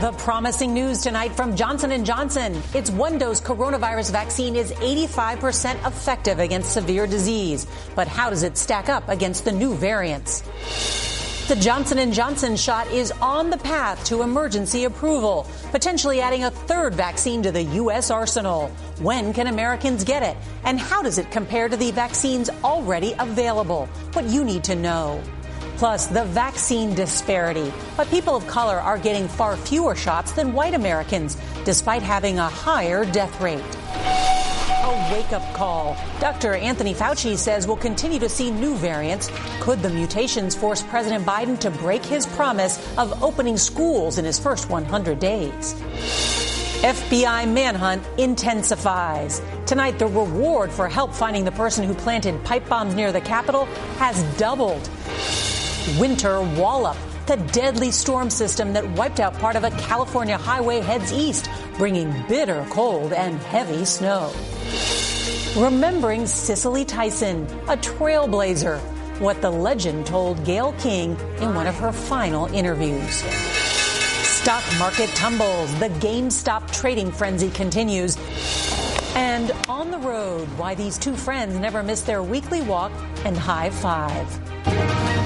The promising news tonight from Johnson & Johnson. Its one-dose coronavirus vaccine is 85% effective against severe disease. But how does it stack up against the new variants? The Johnson & Johnson shot is on the path to emergency approval, potentially adding a third vaccine to the U.S. arsenal. When can Americans get it? And how does it compare to the vaccines already available? What you need to know. Plus, the vaccine disparity. But people of color are getting far fewer shots than white Americans, despite having a higher death rate a wake up call. Dr. Anthony Fauci says we'll continue to see new variants. Could the mutations force President Biden to break his promise of opening schools in his first 100 days? FBI manhunt intensifies. Tonight, the reward for help finding the person who planted pipe bombs near the Capitol has doubled. Winter wallop the deadly storm system that wiped out part of a California highway heads east, bringing bitter cold and heavy snow. Remembering Cicely Tyson, a trailblazer, what the legend told Gayle King in one of her final interviews. Stock market tumbles, the GameStop trading frenzy continues. And on the road, why these two friends never miss their weekly walk and high five.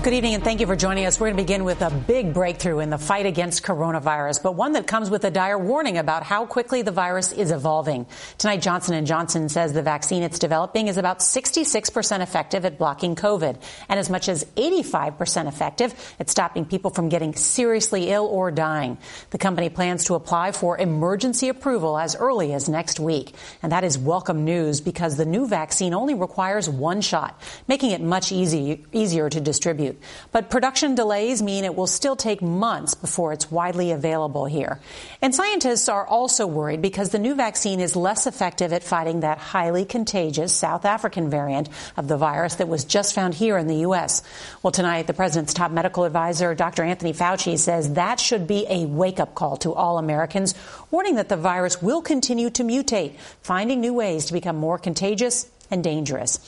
Good evening and thank you for joining us. We're going to begin with a big breakthrough in the fight against coronavirus, but one that comes with a dire warning about how quickly the virus is evolving. Tonight, Johnson & Johnson says the vaccine it's developing is about 66% effective at blocking COVID and as much as 85% effective at stopping people from getting seriously ill or dying. The company plans to apply for emergency approval as early as next week. And that is welcome news because the new vaccine only requires one shot, making it much easy, easier to distribute. But production delays mean it will still take months before it's widely available here. And scientists are also worried because the new vaccine is less effective at fighting that highly contagious South African variant of the virus that was just found here in the U.S. Well, tonight, the president's top medical advisor, Dr. Anthony Fauci, says that should be a wake up call to all Americans, warning that the virus will continue to mutate, finding new ways to become more contagious and dangerous.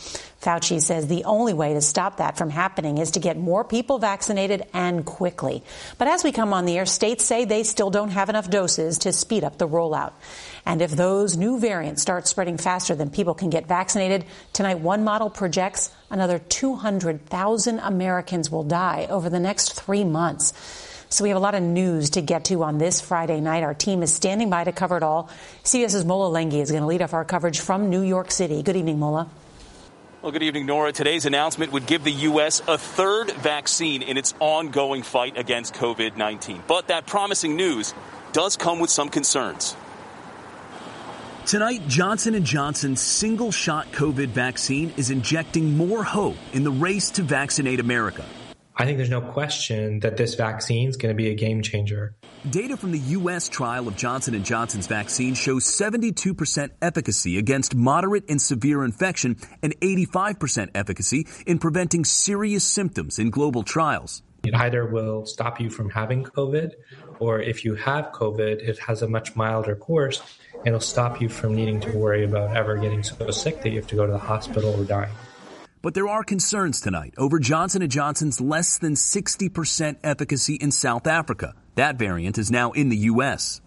Fauci says the only way to stop that from happening is to get more people vaccinated and quickly. But as we come on the air, states say they still don't have enough doses to speed up the rollout. And if those new variants start spreading faster than people can get vaccinated, tonight one model projects another 200,000 Americans will die over the next three months. So we have a lot of news to get to on this Friday night. Our team is standing by to cover it all. CBS's Mola Lenghi is going to lead off our coverage from New York City. Good evening, Mola. Well, good evening, Norah. Today's announcement would give the U.S. a third vaccine in its ongoing fight against COVID 19. But that promising news does come with some concerns. Tonight, Johnson & Johnson's single-shot COVID vaccine is injecting more hope in the race to vaccinate America. I think there's no question that this vaccine is going to be a game changer. Data from the U.S. trial of Johnson & Johnson's vaccine shows 72% efficacy against moderate and severe infection and 85% efficacy in preventing serious symptoms in global trials. It either will stop you from having COVID, or if you have COVID, it has a much milder course and it'll stop you from needing to worry about ever getting so sick that you have to go to the hospital or dying. But there are concerns tonight over Johnson & Johnson's less than 60% efficacy in South Africa. That variant is now in the U.S.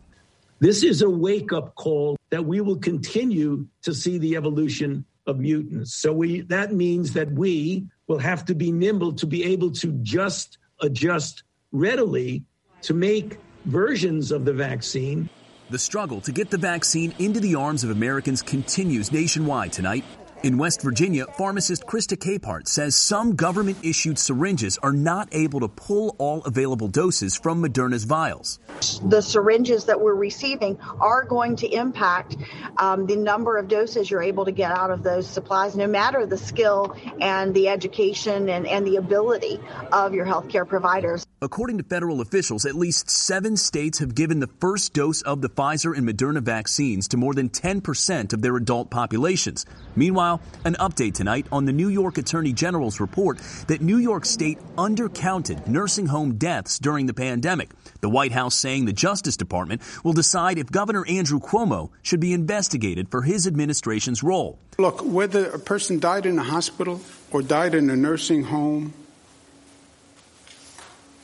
This is a wake up call that we will continue to see the evolution of mutants. So we that means that we will have to be nimble to be able to just adjust readily to make versions of the vaccine. The struggle to get the vaccine into the arms of Americans continues nationwide tonight. In West Virginia, pharmacist Krista Capehart says some government issued syringes are not able to pull all available doses from Moderna's vials. The syringes that we're receiving are going to impact um, the number of doses you're able to get out of those supplies, no matter the skill and the education and, and the ability of your healthcare providers. According to federal officials, at least seven states have given the first dose of the Pfizer and Moderna vaccines to more than 10% of their adult populations. Meanwhile, an update tonight on the New York Attorney General's report that New York State undercounted nursing home deaths during the pandemic. The White House saying the Justice Department will decide if Governor Andrew Cuomo should be investigated for his administration's role. Look, whether a person died in a hospital or died in a nursing home,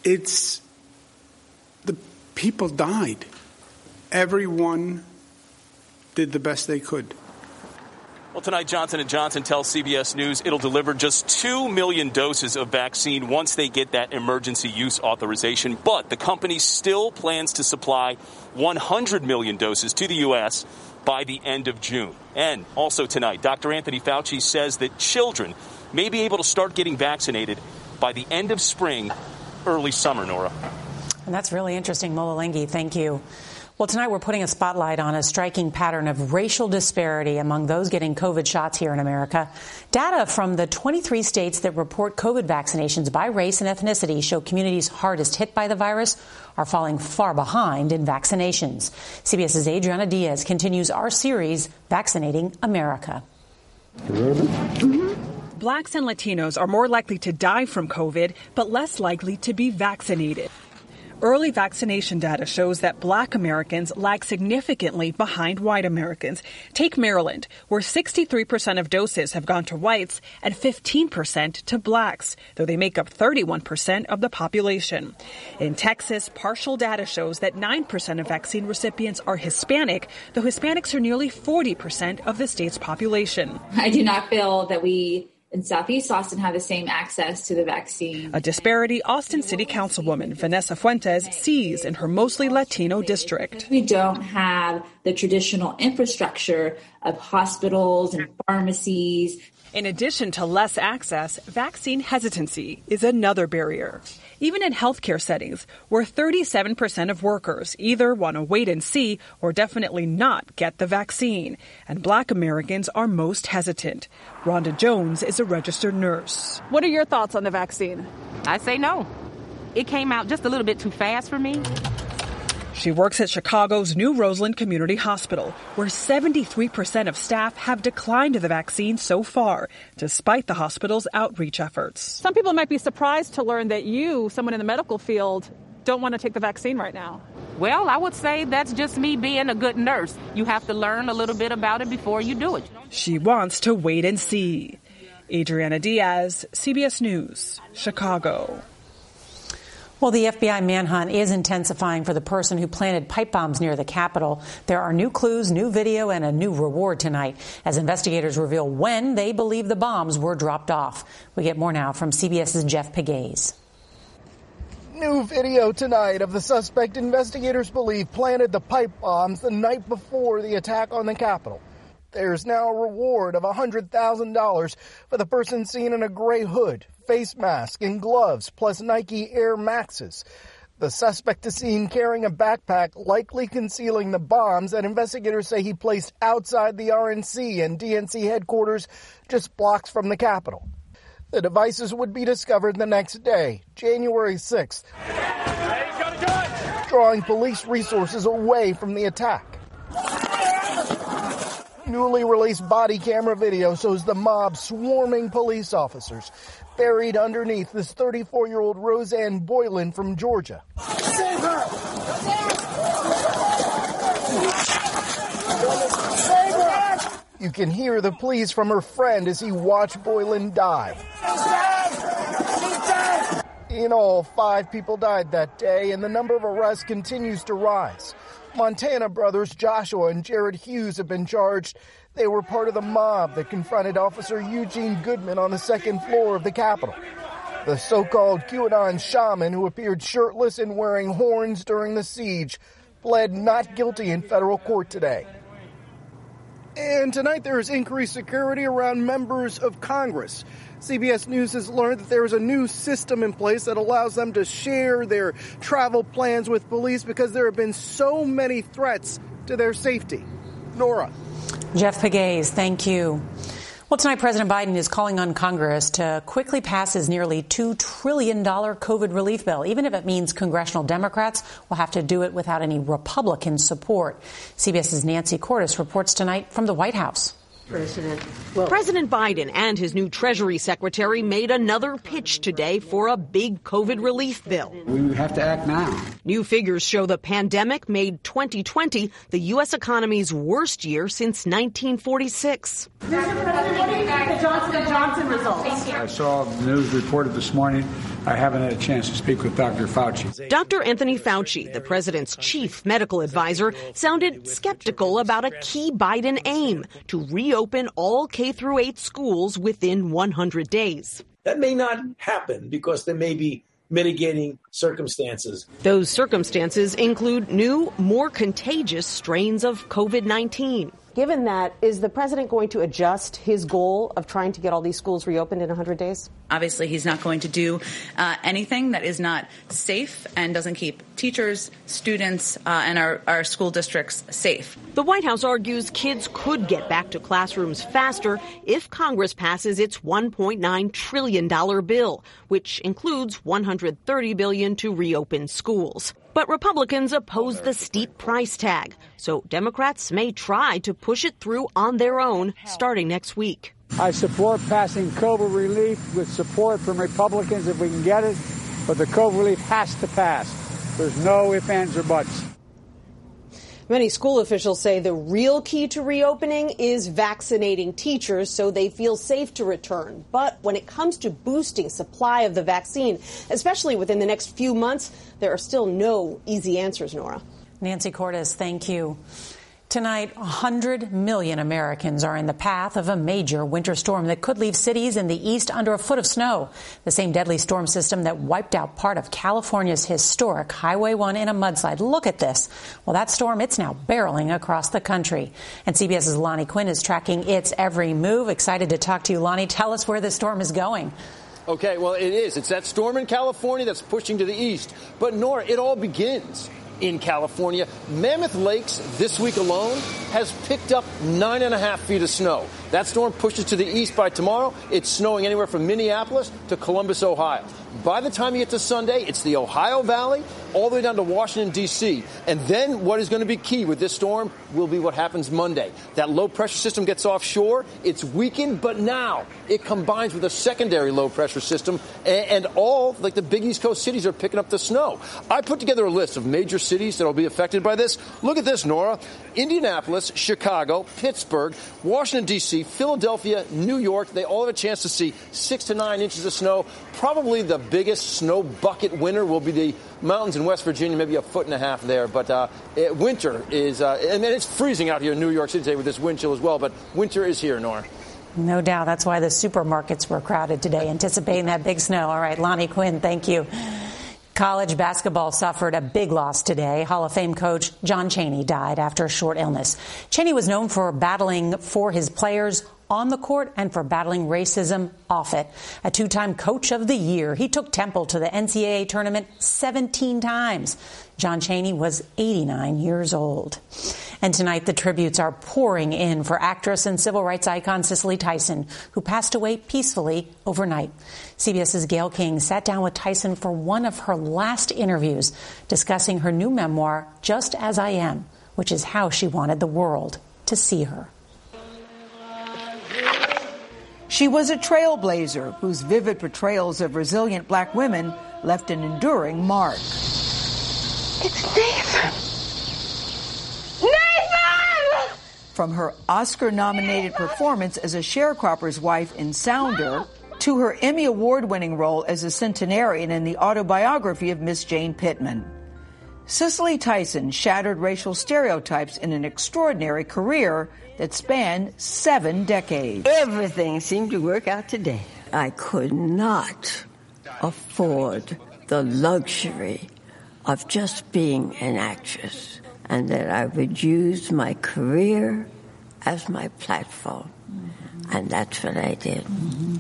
it's the people died. Everyone did the best they could. Well, tonight Johnson & Johnson tells CBS News it'll deliver just 2 million doses of vaccine once they get that emergency use authorization, but the company still plans to supply 100 million doses to the U.S. by the end of June. And also tonight, Dr. Anthony Fauci says that children may be able to start getting vaccinated by the end of spring early summer, Norah. And that's really interesting, Mola Lenghi. Thank you. Well, tonight we're putting a spotlight on a striking pattern of racial disparity among those getting COVID shots here in America. Data from the 23 states that report COVID vaccinations by race and ethnicity show communities hardest hit by the virus are falling far behind in vaccinations. CBS's Adriana Diaz continues our series, Vaccinating America. Blacks and Latinos are more likely to die from COVID, but less likely to be vaccinated. Early vaccination data shows that black Americans lag significantly behind white Americans. Take Maryland, where 63% of doses have gone to whites and 15% to blacks, though they make up 31% of the population. In Texas, partial data shows that 9% of vaccine recipients are Hispanic, though Hispanics are nearly 40% of the state's population. I do not feel that we in Southeast Austin have the same access to the vaccine. A disparity Austin City Councilwoman Vanessa Fuentes sees in her mostly Latino district. We don't have the traditional infrastructure of hospitals and pharmacies. In addition to less access, vaccine hesitancy is another barrier even in healthcare settings, where 37% of workers either want to wait and see or definitely not get the vaccine. And black Americans are most hesitant. Rhonda Jones is a registered nurse. What are your thoughts on the vaccine? I say no. It came out just a little bit too fast for me. She works at Chicago's New Roseland Community Hospital, where 73% of staff have declined the vaccine so far, despite the hospital's outreach efforts. Some people might be surprised to learn that you, someone in the medical field, don't want to take the vaccine right now. Well, I would say that's just me being a good nurse. You have to learn a little bit about it before you do it. She wants to wait and see. Adriana Diaz, CBS News, Chicago. Well, the FBI manhunt is intensifying for the person who planted pipe bombs near the Capitol. There are new clues, new video, and a new reward tonight as investigators reveal when they believe the bombs were dropped off. We get more now from CBS's Jeff Pegues. New video tonight of the suspect investigators believe planted the pipe bombs the night before the attack on the Capitol. There's now a reward of $100,000 for the person seen in a gray hood, face mask, and gloves, plus Nike Air Maxes. The suspect is seen carrying a backpack, likely concealing the bombs that investigators say he placed outside the RNC and DNC headquarters just blocks from the Capitol. The devices would be discovered the next day, January 6th, drawing police resources away from the attack. Newly released body camera video shows the mob swarming police officers buried underneath this 34 year old Rosanne Boyland from Georgia. Save her! Save her! You can hear the pleas from her friend as he watched Boyland die. In all, five people died that day, and the number of arrests continues to rise. Montana brothers Joshua and Jared Hughes have been charged. They were part of the mob that confronted Officer Eugene Goodman on the second floor of the Capitol. The so called QAnon shaman who appeared shirtless and wearing horns during the siege pled not guilty in federal court today. And tonight there is increased security around members of Congress. CBS News has learned that there is a new system in place that allows them to share their travel plans with police because there have been so many threats to their safety. Norah. Jeff Pegues, thank you. Well, tonight President Biden is calling on Congress to quickly pass his nearly $2 trillion COVID relief bill, even if it means congressional Democrats will have to do it without any Republican support. CBS's Nancy Cordes reports tonight from the White House. President. Well, President Biden and his new Treasury Secretary made another pitch today for a big COVID relief bill. We have to act now. New figures show the pandemic made 2020 the U.S. economy's worst year since 1946. Mr. President, what do you think the Johnson & Johnson results? I saw the news reported this morning. I haven't had a chance to speak with Dr. Fauci. Dr. Anthony Fauci, the president's chief medical advisor, sounded skeptical about a key Biden aim to reopen all K through 8 schools within 100 days. That may not happen because there may be mitigating circumstances. Those circumstances include new, more contagious strains of COVID 19. Given that, is the president going to adjust his goal of trying to get all these schools reopened in 100 days? Obviously, he's not going to do uh, anything that is not safe and doesn't keep teachers, students, uh, and our, our school districts safe. The White House argues kids could get back to classrooms faster if Congress passes its $1.9 trillion bill, which includes 130 billion to reopen schools. But Republicans oppose the steep price tag, so Democrats may try to push it through on their own starting next week. I support passing COVID relief with support from Republicans if we can get it, but the COVID relief has to pass. There's no ifs, ands, or buts. Many school officials say the real key to reopening is vaccinating teachers so they feel safe to return. But when it comes to boosting supply of the vaccine, especially within the next few months, there are still no easy answers, Norah. Nancy Cordes, thank you. Tonight, 100 million Americans are in the path of a major winter storm that could leave cities in the east under a foot of snow. The same deadly storm system that wiped out part of California's historic Highway 1 in a mudslide. Look at this. Well, that storm, it's now barreling across the country. And CBS's Lonnie Quinn is tracking its every move. Excited to talk to you, Lonnie. Tell us where the storm is going. Okay, well, it is. It's that storm in California that's pushing to the east. But, Norah, it all begins in California. Mammoth Lakes this week alone has picked up nine and a half feet of snow. That storm pushes to the east by tomorrow. It's snowing anywhere from Minneapolis to Columbus, Ohio. By the time you get to Sunday, it's the Ohio Valley all the way down to Washington, D.C. And then what is going to be key with this storm will be what happens Monday. That low pressure system gets offshore. It's weakened, but now it combines with a secondary low pressure system, and, all, like the big East Coast cities, are picking up the snow. I put together a list of major cities that will be affected by this. Look at this, Norah. Indianapolis, Chicago, Pittsburgh, Washington, D.C., Philadelphia, New York, they all have a chance to see six to nine inches of snow. Probably the biggest snow bucket winner will be the mountains in West Virginia, maybe a foot and a half there. But uh, it, winter is, uh, and it's freezing out here in New York City today with this wind chill as well. But winter is here, Norah. No doubt. That's why the supermarkets were crowded today, anticipating that big snow. All right, Lonnie Quinn, thank you. College basketball suffered a big loss today. Hall of Fame coach John Chaney died after a short illness. Chaney was known for battling for his players on the court and for battling racism off it. A two time coach of the year. He took Temple to the NCAA tournament 17 times. John Chaney was 89 years old. And tonight the tributes are pouring in for actress and civil rights icon Cicely Tyson, who passed away peacefully overnight. CBS's Gayle King sat down with Tyson for one of her last interviews, discussing her new memoir, Just As I Am, which is how she wanted the world to see her. She was a trailblazer whose vivid portrayals of resilient black women left an enduring mark. It's Nathan! Nathan! From her Oscar nominated performance as a sharecropper's wife in Sounder to her Emmy Award winning role as a centenarian in the autobiography of Miss Jane Pittman. Cicely Tyson shattered racial stereotypes in an extraordinary career that spanned seven decades. Everything seemed to work out today. I could not afford the luxury of just being an actress and that I would use my career as my platform. Mm-hmm. And that's what I did. Mm-hmm.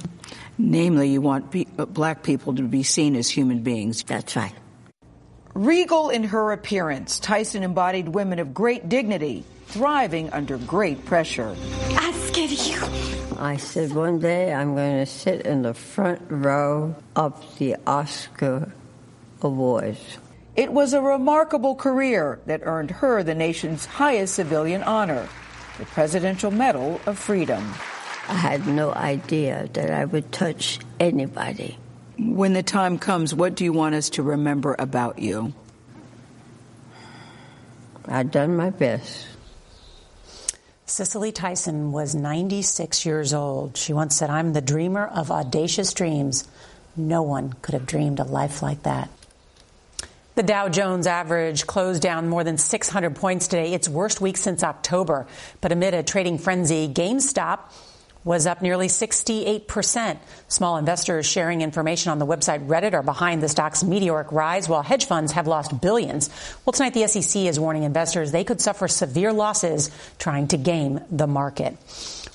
Namely, you want be- uh, black people to be seen as human beings. That's right. Regal in her appearance, Tyson embodied women of great dignity, thriving under great pressure. I scared you. I said one day I'm going to sit in the front row of the Oscar Awards. It was a remarkable career that earned her the nation's highest civilian honor, the Presidential Medal of Freedom. I had no idea that I would touch anybody. When the time comes, what do you want us to remember about you? I've done my best. Cicely Tyson was 96 years old. She once said, I'm the dreamer of audacious dreams. No one could have dreamed a life like that. The Dow Jones average closed down more than 600 points today, its worst week since October. But amid a trading frenzy, GameStop was up nearly 68%. Small investors sharing information on the website Reddit are behind the stock's meteoric rise, while hedge funds have lost billions. Well, tonight the SEC is warning investors they could suffer severe losses trying to game the market.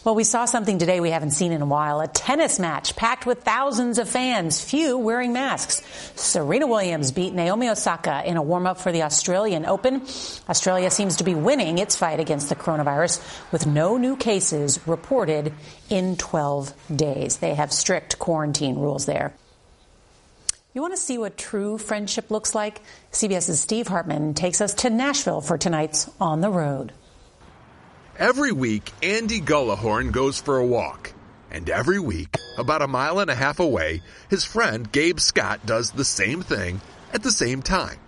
Well, we saw something today we haven't seen in a while. A tennis match packed with thousands of fans, few wearing masks. Serena Williams beat Naomi Osaka in a warm up for the Australian Open. Australia seems to be winning its fight against the coronavirus with no new cases reported in 12 days. They have strict quarantine rules there. You want to see what true friendship looks like? CBS's Steve Hartman takes us to Nashville for tonight's On the Road. Every week, Andy Gullahorn goes for a walk. And every week, about a mile and a half away, his friend Gabe Scott does the same thing at the same time.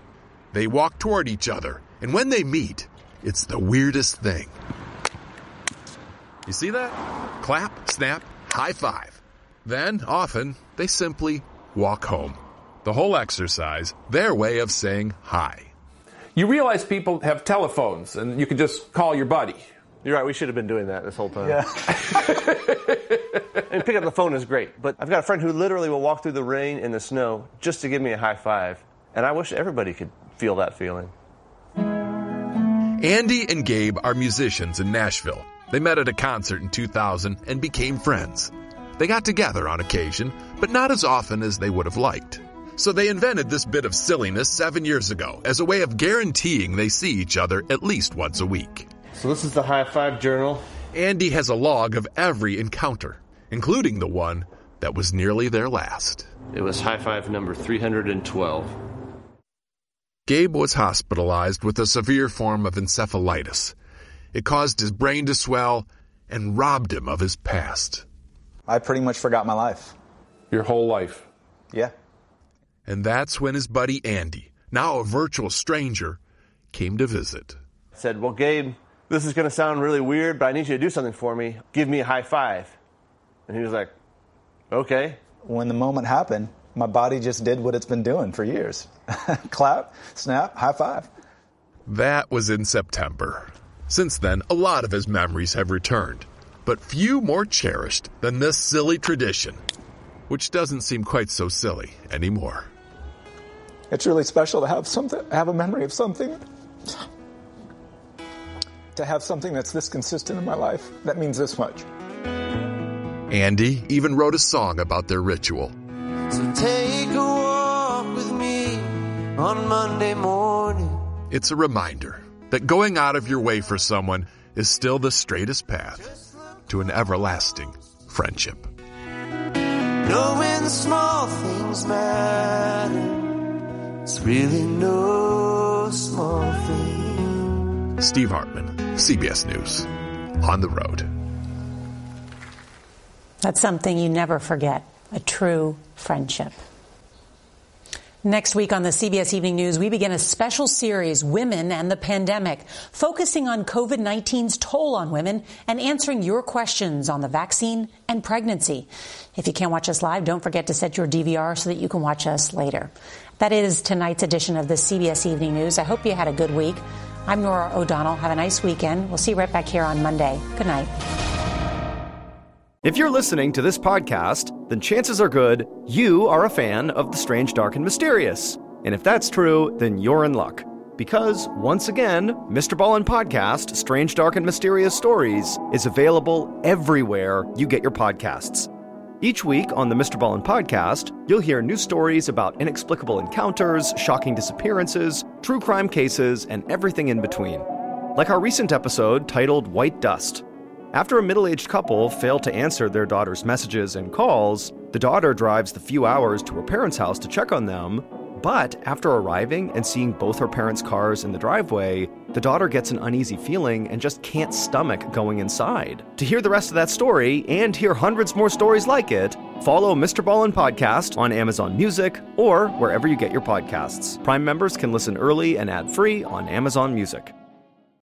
They walk toward each other, and when they meet, it's the weirdest thing. You see that? Clap, snap, high five. Then, often, they simply walk home. The whole exercise, their way of saying hi. You realize people have telephones and you can just call your buddy. You're right. We should have been doing that this whole time. Yeah. and pick up the phone is great, but I've got a friend who literally will walk through the rain and the snow just to give me a high five, and I wish everybody could feel that feeling. Andy and Gabe are musicians in Nashville. They met at a concert in 2000 and became friends. They got together on occasion, but not as often as they would have liked. So they invented this bit of silliness seven years ago as a way of guaranteeing they see each other at least once a week. So this is the high five journal. Andy has a log of every encounter, including the one that was nearly their last. It was high five number 312. Gabe was hospitalized with a severe form of encephalitis. It caused his brain to swell and robbed him of his past. I pretty much forgot my life. Your whole life? Yeah. And that's when his buddy Andy, now a virtual stranger, came to visit. Said, Well, Gabe, this is going to sound really weird, but I need you to do something for me. Give me a high five. And he was like, okay. When the moment happened, my body just did what it's been doing for years clap, snap, high five. That was in September. Since then, a lot of his memories have returned, but few more cherished than this silly tradition, which doesn't seem quite so silly anymore. It's really special to have something, have a memory of something to have something that's this consistent in my life that means this much. Andy even wrote a song about their ritual. So take a walk with me on Monday morning. It's a reminder that going out of your way for someone is still the straightest path to an everlasting friendship. Knowing small things matter, it's really no small thing. Steve Hartman, CBS News, on the road. That's something you never forget a true friendship. Next week on the CBS Evening News, we begin a special series, Women and the Pandemic, focusing on COVID 19's toll on women and answering your questions on the vaccine and pregnancy. If you can't watch us live, don't forget to set your DVR so that you can watch us later. That is tonight's edition of the CBS Evening News. I hope you had a good week. I'm Norah O'Donnell. Have a nice weekend. We'll see you right back here on Monday. Good night. If you're listening to this podcast, then chances are good you are a fan of the strange, dark, and mysterious. And if that's true, then you're in luck. Because, once again, Mr. Ballen Podcast, Strange, Dark, and Mysterious Stories, is available everywhere you get your podcasts. Each week on the Mr. Ballen Podcast, you'll hear new stories about inexplicable encounters, shocking disappearances, true crime cases, and everything in between. Like our recent episode titled White Dust. After a middle aged couple fail to answer their daughter's messages and calls, the daughter drives the few hours to her parents' house to check on them. But after arriving and seeing both her parents' cars in the driveway, the daughter gets an uneasy feeling and just can't stomach going inside. To hear the rest of that story and hear hundreds more stories like it, follow Mr. Ballen Podcast on Amazon Music or wherever you get your podcasts. Prime members can listen early and ad free on Amazon Music.